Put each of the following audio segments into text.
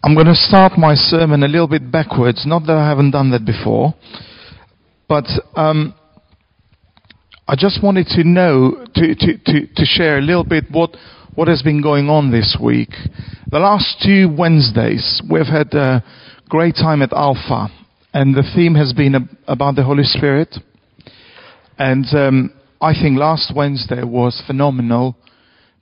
I'm going to start my sermon a little bit backwards. Not that I haven't done that before, but um, I just wanted to know, to, to, to, to share a little bit what, what has been going on this week. The last two Wednesdays, we've had a great time at Alpha, and the theme has been about the Holy Spirit. And um, I think last Wednesday was phenomenal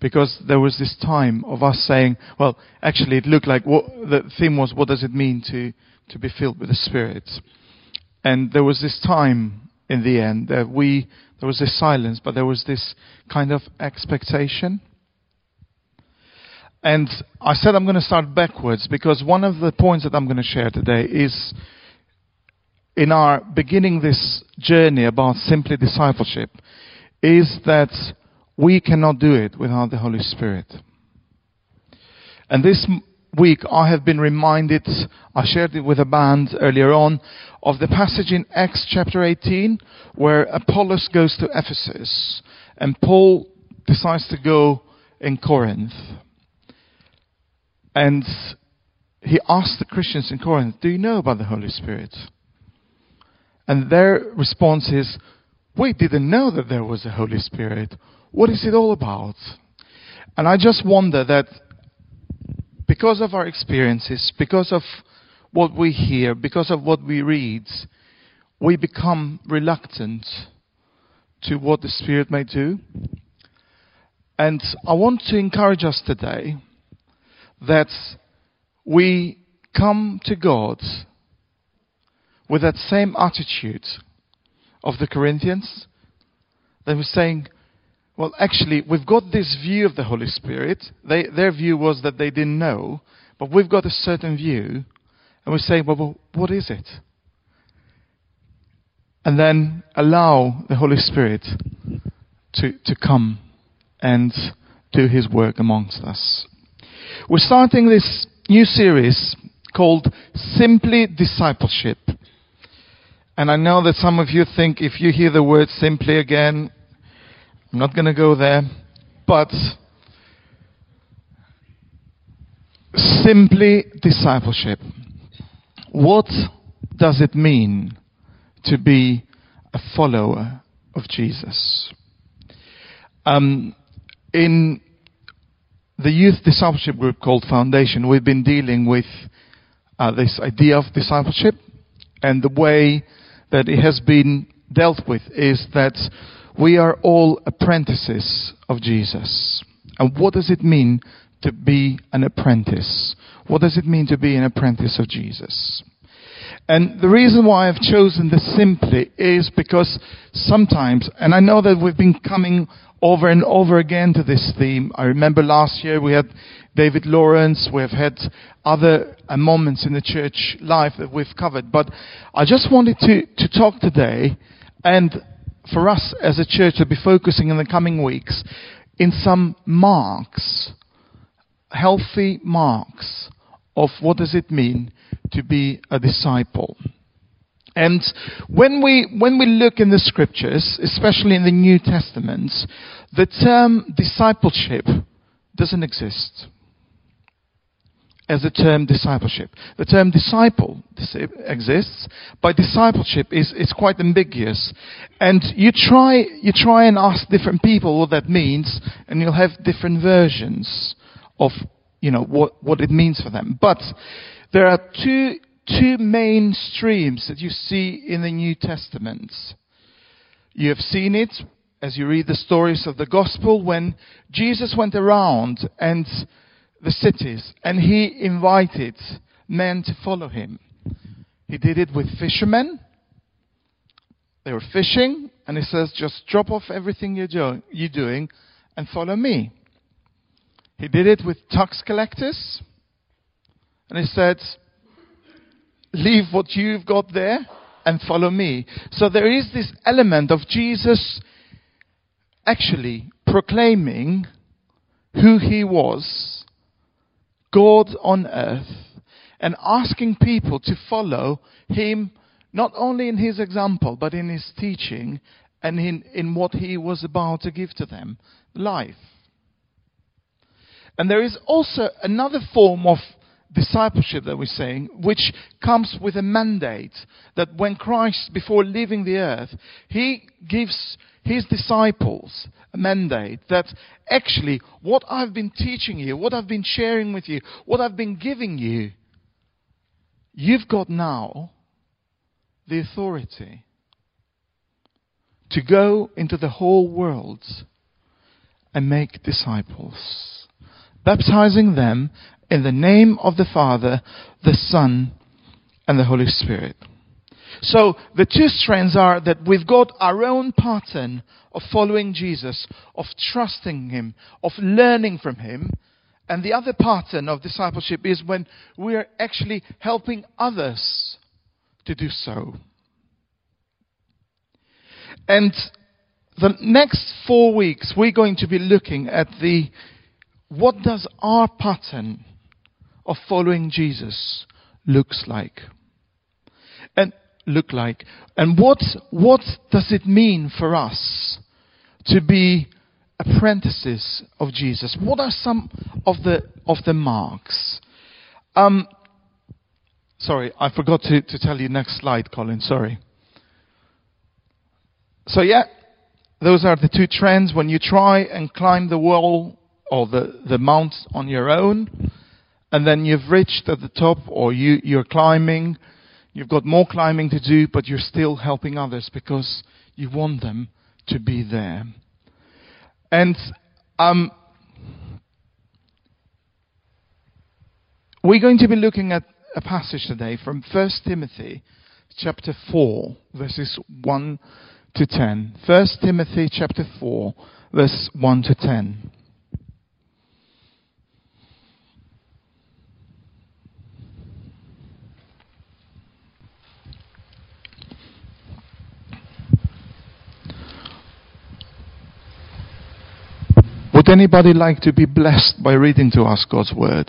because there was this time of us saying, well, actually, it looked like what, the theme was, what does it mean to, to be filled with the Spirit? And there was this time in the end that we, there was this silence, but there was this kind of expectation. And I said I'm going to start backwards because one of the points that I'm going to share today is in our beginning this journey about simply discipleship is that we cannot do it without the Holy Spirit. And this week I have been reminded, I shared it with a band earlier on, of the passage in Acts chapter 18 where Apollos goes to Ephesus and Paul decides to go in Corinth. And he asked the Christians in Corinth, Do you know about the Holy Spirit? And their response is, We didn't know that there was a Holy Spirit. What is it all about? And I just wonder that because of our experiences, because of what we hear, because of what we read, we become reluctant to what the Spirit may do. And I want to encourage us today that we come to God with that same attitude of the Corinthians. They were saying, well, actually, we've got this view of the Holy Spirit. They, their view was that they didn't know, but we've got a certain view, and we say, well, well, what is it? And then allow the Holy Spirit to, to come and do His work amongst us. We're starting this new series called Simply Discipleship. And I know that some of you think if you hear the word simply again, I'm not going to go there, but simply discipleship. What does it mean to be a follower of Jesus? Um, in the youth discipleship group called Foundation, we've been dealing with uh, this idea of discipleship, and the way that it has been dealt with is that we are all apprentices of Jesus. And what does it mean to be an apprentice? What does it mean to be an apprentice of Jesus? And the reason why I've chosen this simply is because sometimes, and I know that we've been coming over and over again to this theme. I remember last year we had David Lawrence, we've had other uh, moments in the church life that we've covered, but I just wanted to, to talk today and for us as a church to be focusing in the coming weeks in some marks, healthy marks of what does it mean to be a disciple. And when we, when we look in the scriptures, especially in the New Testament, the term discipleship doesn't exist as the term discipleship. The term disciple exists, but discipleship is, is quite ambiguous. And you try, you try and ask different people what that means, and you'll have different versions of, you know, what, what it means for them. But there are two, two main streams that you see in the New Testament. You have seen it as you read the stories of the gospel when Jesus went around and the cities and he invited men to follow him. He did it with fishermen. They were fishing, and he says, just drop off everything you're, do- you're doing and follow me. He did it with tax collectors, and he said, leave what you've got there and follow me. So there is this element of Jesus actually proclaiming who he was God on earth and asking people to follow him not only in his example but in his teaching and in, in what he was about to give to them life. And there is also another form of discipleship that we're saying, which comes with a mandate that when Christ, before leaving the earth, he gives his disciples a mandate that actually what I've been teaching you, what I've been sharing with you, what I've been giving you, you've got now the authority to go into the whole world and make disciples, baptizing them in the name of the Father, the Son, and the Holy Spirit. So the two strands are that we've got our own pattern of following Jesus, of trusting Him, of learning from Him. And the other pattern of discipleship is when we are actually helping others to do so. And the next four weeks, we're going to be looking at the what does our pattern of following Jesus looks like. Look like. And what, what does it mean for us to be apprentices of Jesus? What are some of the, of the marks? Um, sorry, I forgot to, to tell you next slide, Colin, sorry. So yeah, those are the two trends. When you try and climb the wall or the, the mount on your own, and then you've reached at the top or you, you're climbing, you've got more climbing to do, but you're still helping others because you want them to be there. And um, we're going to be looking at a passage today from 1 Timothy chapter 4, verses 1 to 10. 1 Timothy chapter 4, verse 1 to 10. Would anybody like to be blessed by reading to us God's word?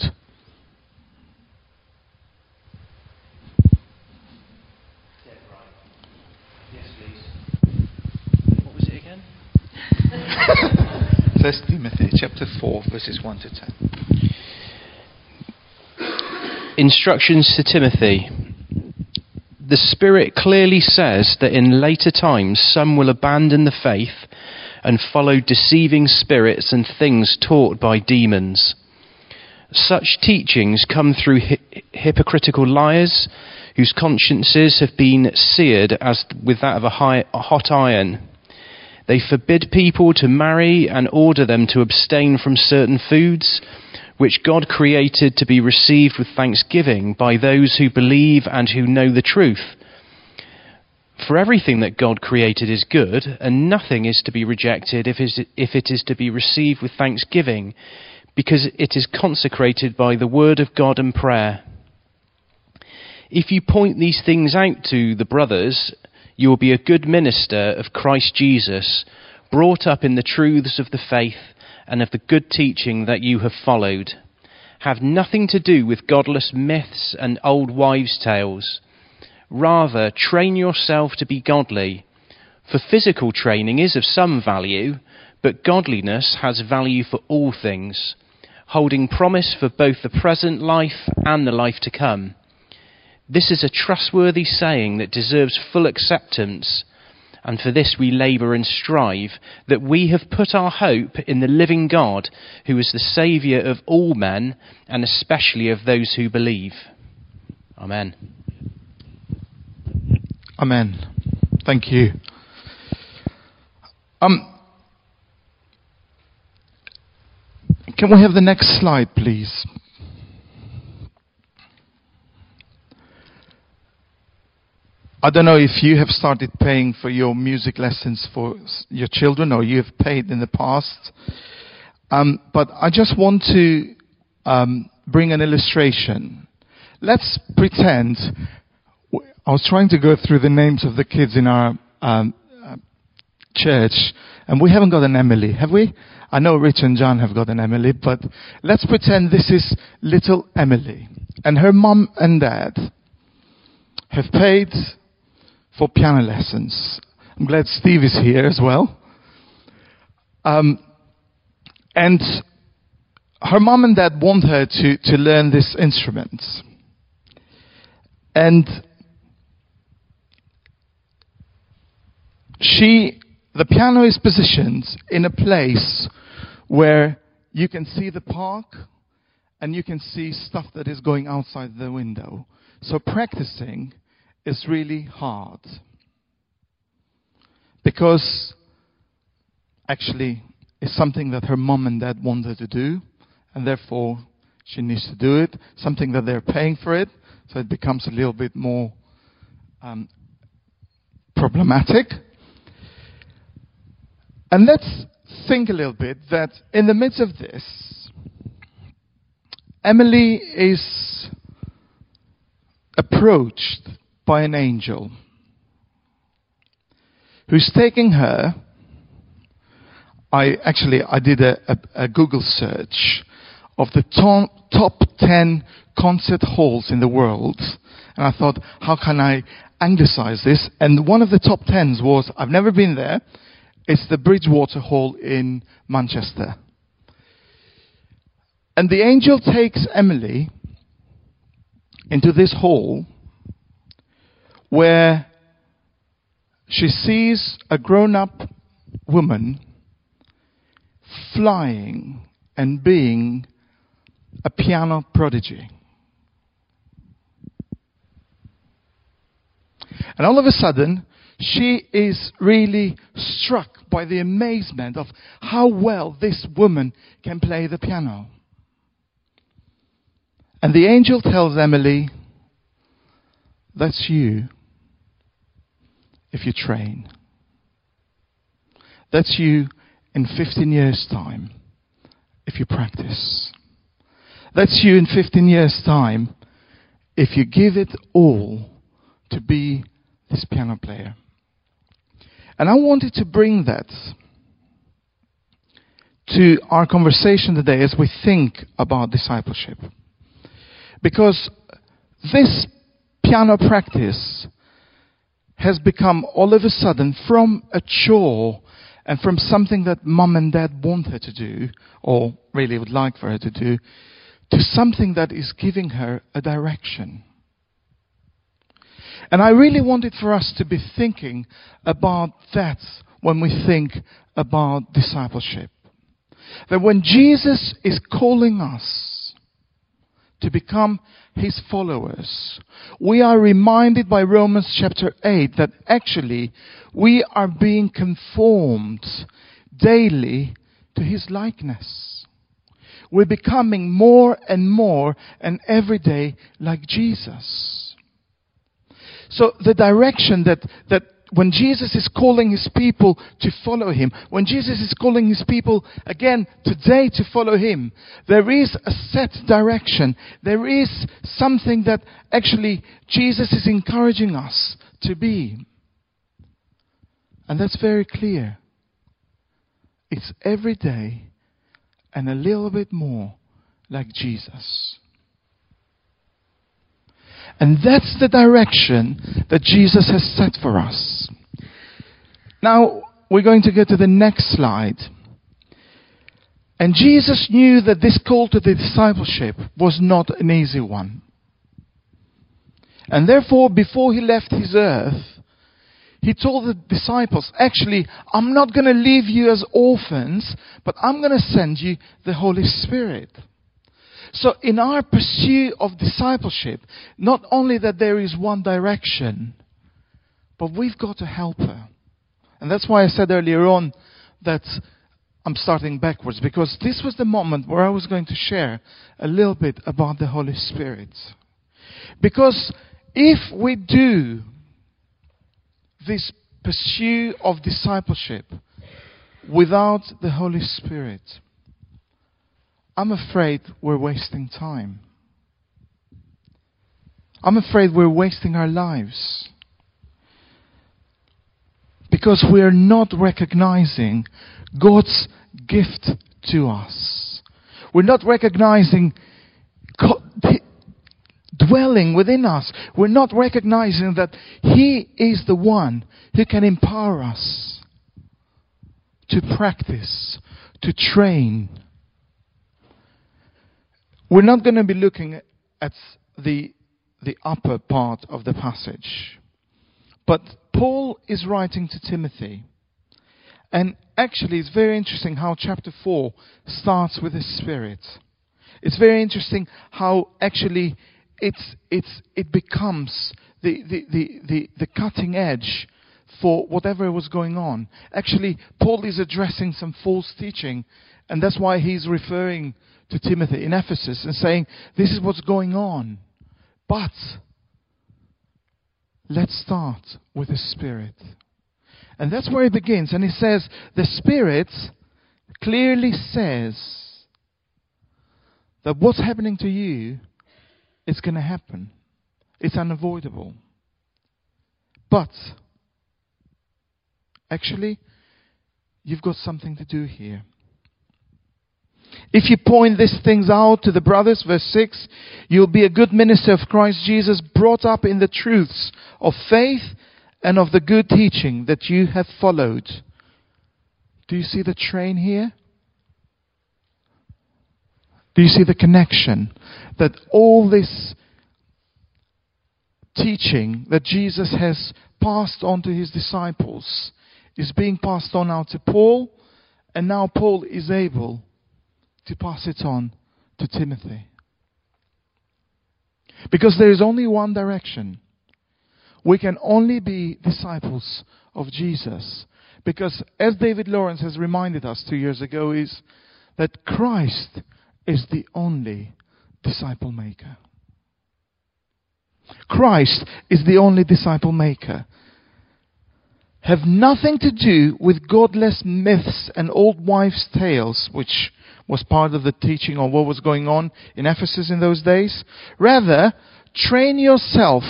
First Timothy chapter 4 verses 1 to 10. Instructions to Timothy. The Spirit clearly says that in later times some will abandon the faith and follow deceiving spirits and things taught by demons. Such teachings come through hi- hypocritical liars whose consciences have been seared as with that of a, high, a hot iron they forbid people to marry and order them to abstain from certain foods, which God created to be received with thanksgiving by those who believe and who know the truth. For everything that God created is good, and nothing is to be rejected if it is to be received with thanksgiving, because it is consecrated by the word of God and prayer. If you point these things out to the brothers, you will be a good minister of Christ Jesus, brought up in the truths of the faith and of the good teaching that you have followed. Have nothing to do with godless myths and old wives' tales. Rather, train yourself to be godly. For physical training is of some value, but godliness has value for all things, holding promise for both the present life and the life to come. This is a trustworthy saying that deserves full acceptance, and for this we labour and strive, that we have put our hope in the living God, who is the Saviour of all men, and especially of those who believe. Amen. Amen. Thank you. Um, can we have the next slide, please? I don't know if you have started paying for your music lessons for your children or you have paid in the past. Um, but I just want to um, bring an illustration. Let's pretend. I was trying to go through the names of the kids in our um, uh, church, and we haven't got an Emily, have we? I know Rich and John have got an Emily, but let's pretend this is little Emily, and her mom and dad have paid for piano lessons. I'm glad Steve is here as well. Um, and her mom and dad want her to, to learn this instrument. And she, the piano is positioned in a place where you can see the park and you can see stuff that is going outside the window. So practicing is really hard. Because actually it's something that her mom and dad wanted to do, and therefore she needs to do it. Something that they're paying for it, so it becomes a little bit more um, problematic. And let's think a little bit that in the midst of this, Emily is approached by an angel who's taking her. I actually I did a, a, a Google search of the top, top 10 concert halls in the world, and I thought, how can I anglicize this? And one of the top tens was I've never been there. It's the Bridgewater Hall in Manchester. And the angel takes Emily into this hall where she sees a grown up woman flying and being a piano prodigy. And all of a sudden, she is really struck by the amazement of how well this woman can play the piano. And the angel tells Emily, That's you if you train. That's you in 15 years' time if you practice. That's you in 15 years' time if you give it all to be this piano player. And I wanted to bring that to our conversation today as we think about discipleship. Because this piano practice has become all of a sudden from a chore and from something that mom and dad want her to do, or really would like for her to do, to something that is giving her a direction. And I really wanted for us to be thinking about that when we think about discipleship. That when Jesus is calling us to become his followers, we are reminded by Romans chapter 8 that actually we are being conformed daily to his likeness. We're becoming more and more and every day like Jesus. So the direction that, that when Jesus is calling his people to follow him, when Jesus is calling his people again today to follow him, there is a set direction. There is something that actually Jesus is encouraging us to be. And that's very clear. It's every day and a little bit more like Jesus. And that's the direction that Jesus has set for us. Now, we're going to go to the next slide. And Jesus knew that this call to the discipleship was not an easy one. And therefore, before he left his earth, he told the disciples, actually, I'm not going to leave you as orphans, but I'm going to send you the Holy Spirit. So, in our pursuit of discipleship, not only that there is one direction, but we've got a helper. And that's why I said earlier on that I'm starting backwards, because this was the moment where I was going to share a little bit about the Holy Spirit. Because if we do this pursuit of discipleship without the Holy Spirit, I'm afraid we're wasting time. I'm afraid we're wasting our lives. Because we're not recognizing God's gift to us. We're not recognizing God dwelling within us. We're not recognizing that He is the one who can empower us to practice, to train, we're not going to be looking at the, the upper part of the passage. But Paul is writing to Timothy. And actually, it's very interesting how chapter 4 starts with the Spirit. It's very interesting how actually it's, it's, it becomes the, the, the, the, the cutting edge for whatever was going on. Actually, Paul is addressing some false teaching, and that's why he's referring to Timothy in Ephesus and saying, This is what's going on. But let's start with the Spirit. And that's where he begins. And he says, The Spirit clearly says that what's happening to you is going to happen. It's unavoidable. But actually, you've got something to do here. If you point these things out to the brothers, verse 6, you'll be a good minister of Christ Jesus, brought up in the truths of faith and of the good teaching that you have followed. Do you see the train here? Do you see the connection? That all this teaching that Jesus has passed on to his disciples is being passed on now to Paul, and now Paul is able to pass it on to Timothy. Because there is only one direction. We can only be disciples of Jesus. Because as David Lawrence has reminded us two years ago, is that Christ is the only disciple maker. Christ is the only disciple maker. Have nothing to do with godless myths and old wives' tales, which was part of the teaching on what was going on in Ephesus in those days. Rather, train yourself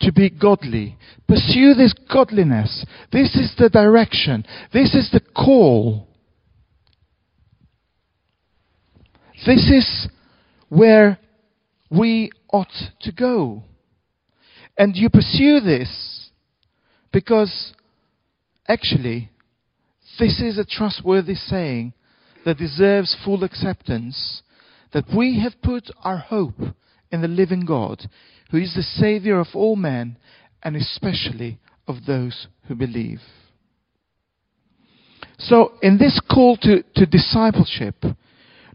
to be godly. Pursue this godliness. This is the direction. This is the call. This is where we ought to go. And you pursue this because actually, this is a trustworthy saying that deserves full acceptance, that we have put our hope in the living God, who is the Savior of all men, and especially of those who believe. So, in this call to, to discipleship,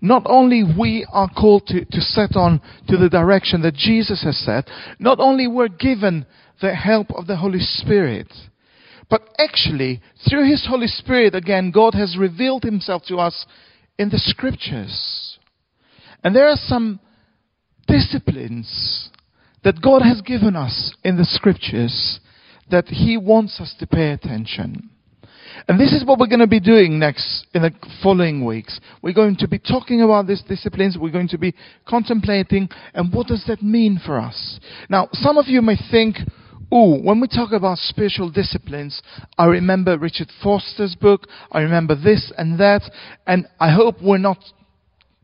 not only we are called to, to set on to the direction that Jesus has set, not only we're given the help of the Holy Spirit, but actually, through His Holy Spirit, again, God has revealed Himself to us in the Scriptures. And there are some disciplines that God has given us in the Scriptures that He wants us to pay attention. And this is what we're going to be doing next in the following weeks. We're going to be talking about these disciplines. We're going to be contemplating and what does that mean for us? Now, some of you may think, Oh, when we talk about spiritual disciplines, I remember Richard Foster's book, I remember this and that, and I hope we're not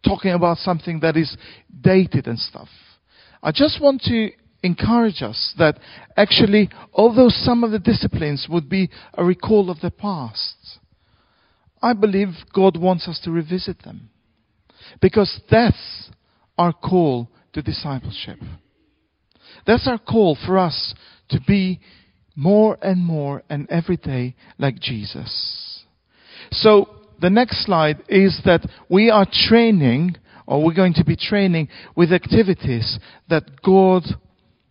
talking about something that is dated and stuff. I just want to encourage us that actually, although some of the disciplines would be a recall of the past, I believe God wants us to revisit them. Because that's our call to discipleship. That's our call for us to be more and more and every day like Jesus. So the next slide is that we are training, or we're going to be training with activities that God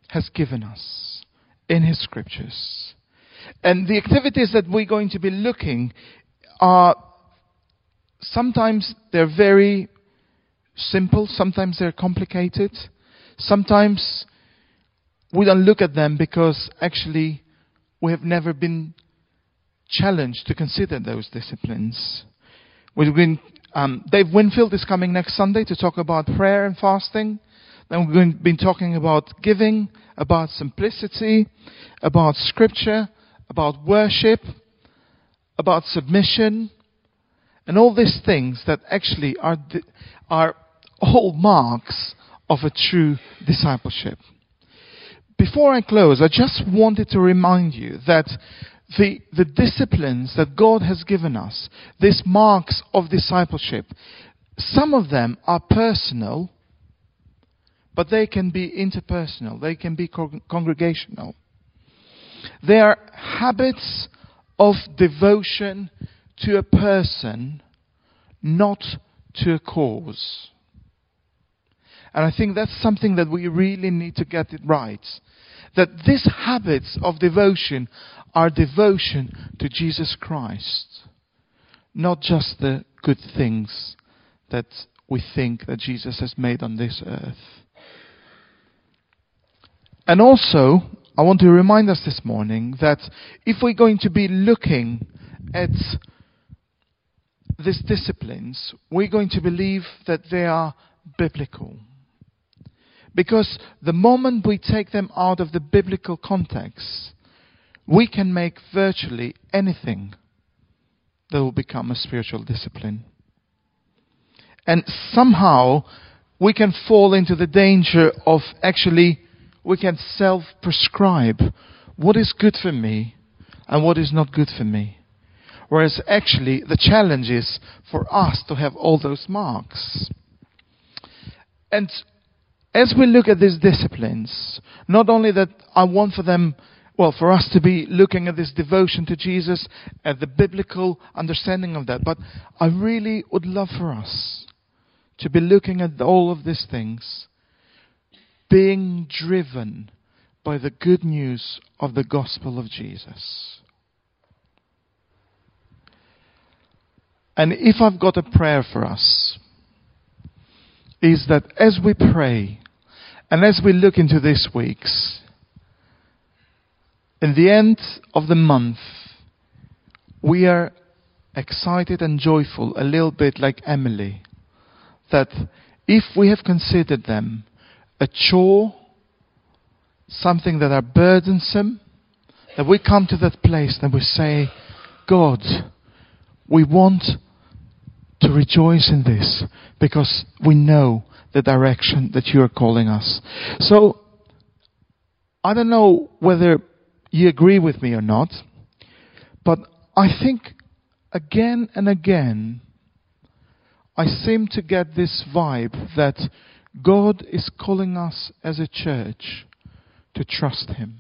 has given us in His scriptures. And the activities that we're going to be looking are sometimes they're very simple, sometimes they're complicated, sometimes we don't look at them because actually we have never been challenged to consider those disciplines. Been, um, Dave Winfield is coming next Sunday to talk about prayer and fasting. Then we've been talking about giving, about simplicity, about scripture, about worship, about submission, and all these things that actually are, are all marks of a true discipleship. Before I close, I just wanted to remind you that the, the disciplines that God has given us, these marks of discipleship, some of them are personal but they can be interpersonal, they can be con- congregational. They are habits of devotion to a person, not to a cause. And I think that's something that we really need to get it right. That these habits of devotion are devotion to Jesus Christ, not just the good things that we think that Jesus has made on this earth. And also, I want to remind us this morning that if we're going to be looking at these disciplines, we're going to believe that they are biblical. Because the moment we take them out of the biblical context, we can make virtually anything that will become a spiritual discipline. And somehow we can fall into the danger of actually, we can self prescribe what is good for me and what is not good for me. Whereas actually, the challenge is for us to have all those marks. And as we look at these disciplines, not only that I want for them, well, for us to be looking at this devotion to Jesus, at the biblical understanding of that, but I really would love for us to be looking at all of these things, being driven by the good news of the gospel of Jesus. And if I've got a prayer for us, is that as we pray, and as we look into these weeks, in the end of the month, we are excited and joyful, a little bit like Emily, that if we have considered them a chore, something that are burdensome, that we come to that place and we say, God, we want to rejoice in this because we know the direction that you are calling us. So, I don't know whether you agree with me or not, but I think again and again, I seem to get this vibe that God is calling us as a church to trust Him.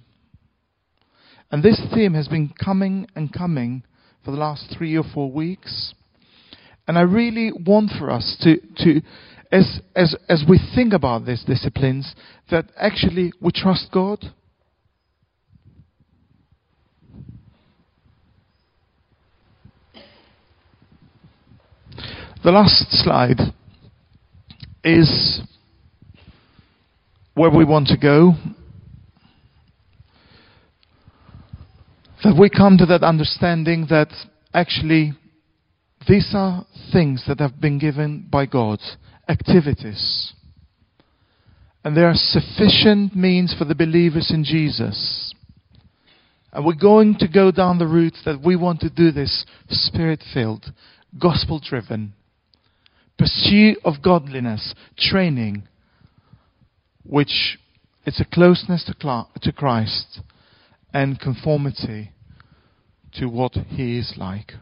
And this theme has been coming and coming for the last three or four weeks. And I really want for us to, to as, as, as we think about these disciplines, that actually we trust God. The last slide is where we want to go. That we come to that understanding that actually these are things that have been given by God, activities. And there are sufficient means for the believers in Jesus. And we're going to go down the route that we want to do this spirit filled, gospel driven, pursuit of godliness, training, which it's a closeness to Christ and conformity to what He is like.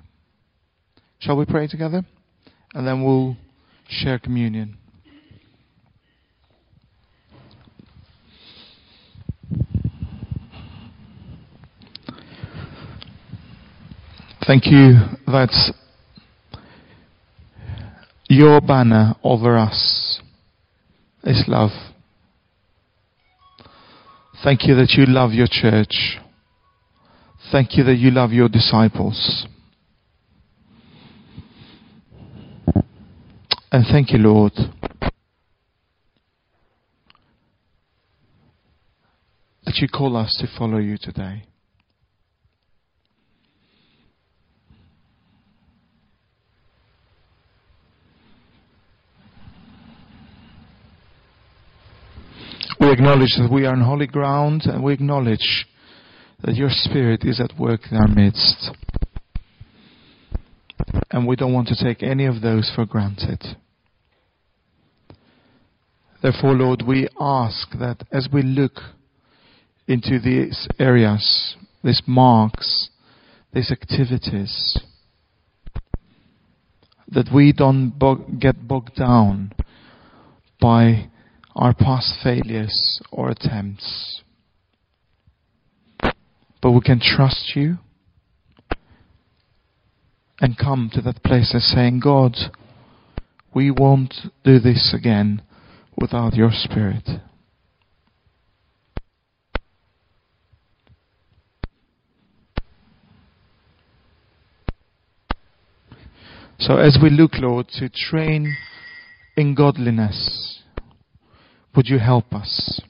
Shall we pray together? And then we'll share communion. Thank you that your banner over us is love. Thank you that you love your church. Thank you that you love your disciples. And thank you, Lord. That you call us to follow you today. We acknowledge that we are on holy ground and we acknowledge that your Spirit is at work in our midst. And we don't want to take any of those for granted. Therefore, Lord, we ask that as we look into these areas, these marks, these activities, that we don't bog- get bogged down by our past failures or attempts. But we can trust you and come to that place of saying, God, we won't do this again without your Spirit. So as we look, Lord, to train in godliness, would you help us?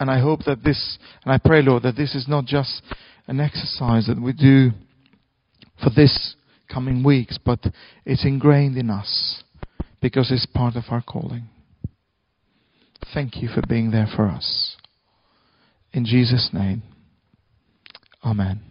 And I hope that this, and I pray, Lord, that this is not just an exercise that we do for this coming weeks, but it's ingrained in us because it's part of our calling. Thank you for being there for us. In Jesus' name, Amen.